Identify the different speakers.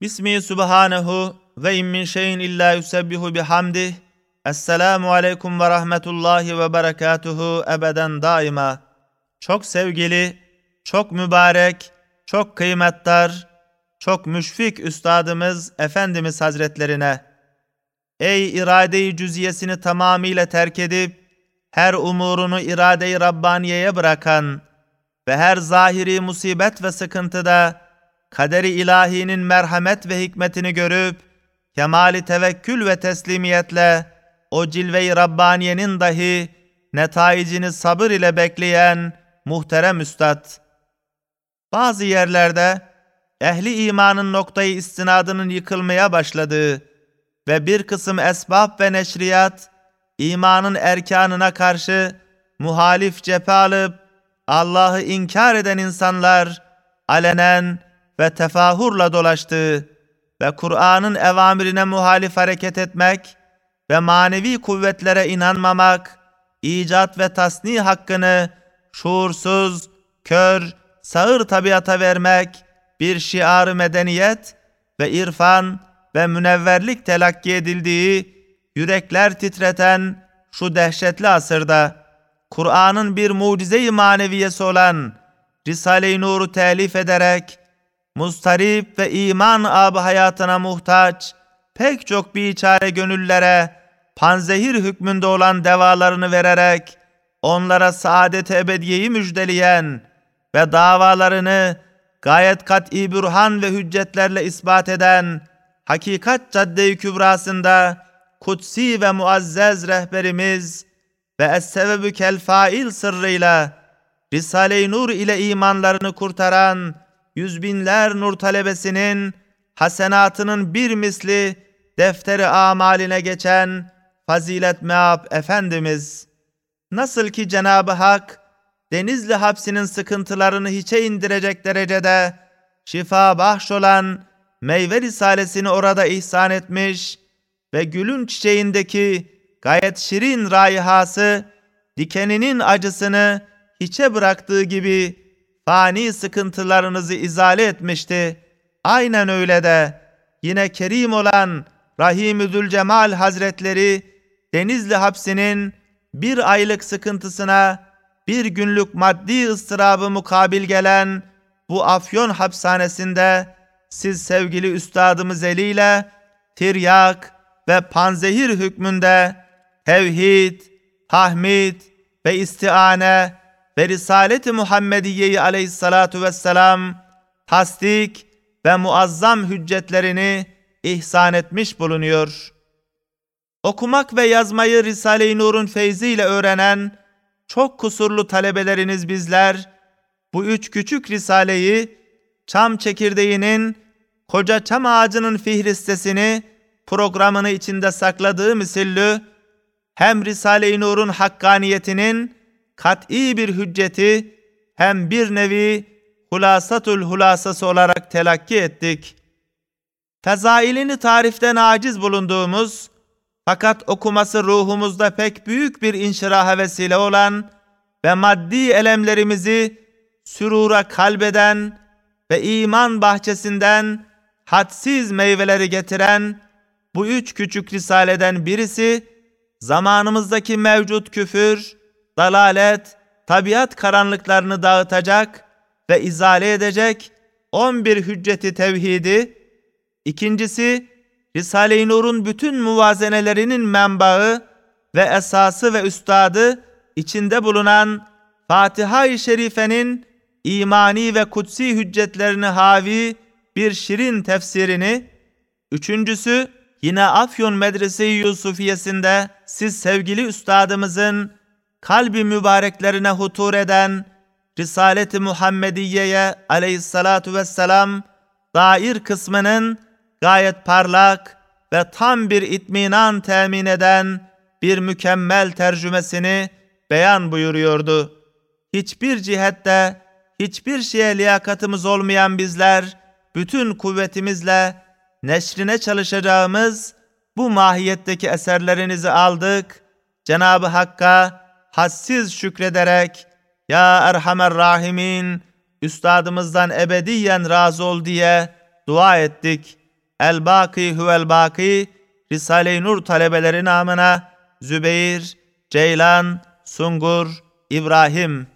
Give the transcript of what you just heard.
Speaker 1: Bismi subhanehu ve in min şeyin illa yusebbihu bihamdih. Esselamu aleyküm ve rahmetullahi ve berekatuhu ebeden daima. Çok sevgili, çok mübarek, çok kıymetdar, çok müşfik üstadımız Efendimiz Hazretlerine, Ey irade-i cüziyesini tamamıyla terk edip, her umurunu irade-i Rabbaniye'ye bırakan ve her zahiri musibet ve sıkıntıda, kaderi ilahinin merhamet ve hikmetini görüp, kemali tevekkül ve teslimiyetle o cilve-i Rabbaniye'nin dahi netaicini sabır ile bekleyen muhterem üstad. Bazı yerlerde ehli imanın noktayı istinadının yıkılmaya başladığı ve bir kısım esbab ve neşriyat imanın erkanına karşı muhalif cephe alıp Allah'ı inkar eden insanlar alenen ve tefahurla dolaştığı ve Kur'an'ın evamirine muhalif hareket etmek ve manevi kuvvetlere inanmamak, icat ve tasni hakkını şuursuz, kör, sağır tabiata vermek bir şiarı medeniyet ve irfan ve münevverlik telakki edildiği, yürekler titreten şu dehşetli asırda, Kur'an'ın bir mucize-i maneviyesi olan Risale-i Nur'u telif ederek, mustarip ve iman ab hayatına muhtaç, pek çok biçare gönüllere, panzehir hükmünde olan devalarını vererek, onlara saadet ebediyeyi müjdeleyen ve davalarını gayet kat'i bürhan ve hüccetlerle ispat eden, hakikat cadde-i kübrasında kutsi ve muazzez rehberimiz ve es-sebebü kel fail sırrıyla Risale-i Nur ile imanlarını kurtaran yüz binler nur talebesinin hasenatının bir misli defteri amaline geçen fazilet meab Efendimiz nasıl ki Cenab-ı Hak Denizli hapsinin sıkıntılarını hiçe indirecek derecede şifa bahşolan meyve risalesini orada ihsan etmiş ve gülün çiçeğindeki gayet şirin raihası dikeninin acısını hiçe bıraktığı gibi fani sıkıntılarınızı izale etmişti. Aynen öyle de yine kerim olan Rahimü Cemal Hazretleri Denizli hapsinin bir aylık sıkıntısına bir günlük maddi ıstırabı mukabil gelen bu Afyon hapishanesinde siz sevgili üstadımız eliyle tiryak ve panzehir hükmünde tevhid, tahmid ve istiane ve Risalet-i Muhammediye'yi aleyhissalatu vesselam tasdik ve muazzam hüccetlerini ihsan etmiş bulunuyor. Okumak ve yazmayı Risale-i Nur'un feyziyle öğrenen çok kusurlu talebeleriniz bizler, bu üç küçük risaleyi çam çekirdeğinin, koca çam ağacının fihristesini, programını içinde sakladığı misillü, hem Risale-i Nur'un hakkaniyetinin kat'i bir hücceti, hem bir nevi hulasatul hulasası olarak telakki ettik. Fezailini tariften aciz bulunduğumuz, fakat okuması ruhumuzda pek büyük bir inşiraha vesile olan ve maddi elemlerimizi sürura kalbeden ve iman bahçesinden hadsiz meyveleri getiren bu üç küçük risaleden birisi zamanımızdaki mevcut küfür, dalalet, tabiat karanlıklarını dağıtacak ve izale edecek 11 hücceti tevhidi, ikincisi Risale-i Nur'un bütün muvazenelerinin menbaı ve esası ve üstadı içinde bulunan Fatiha-i Şerife'nin imani ve kutsi hüccetlerini havi bir şirin tefsirini, üçüncüsü yine Afyon Medrese-i Yusufiyesinde siz sevgili üstadımızın kalbi mübareklerine hutur eden Risalet-i Muhammediye'ye aleyhissalatu vesselam dair kısmının gayet parlak ve tam bir itminan temin eden bir mükemmel tercümesini beyan buyuruyordu. Hiçbir cihette hiçbir şeye liyakatımız olmayan bizler bütün kuvvetimizle neşrine çalışacağımız bu mahiyetteki eserlerinizi aldık. Cenab-ı Hakk'a hassiz şükrederek Ya Erhamer Rahimin üstadımızdan ebediyen razı ol diye dua ettik.'' El Baki Huvel Baki Risale-i Nur talebeleri namına Zübeyir, Ceylan, Sungur, İbrahim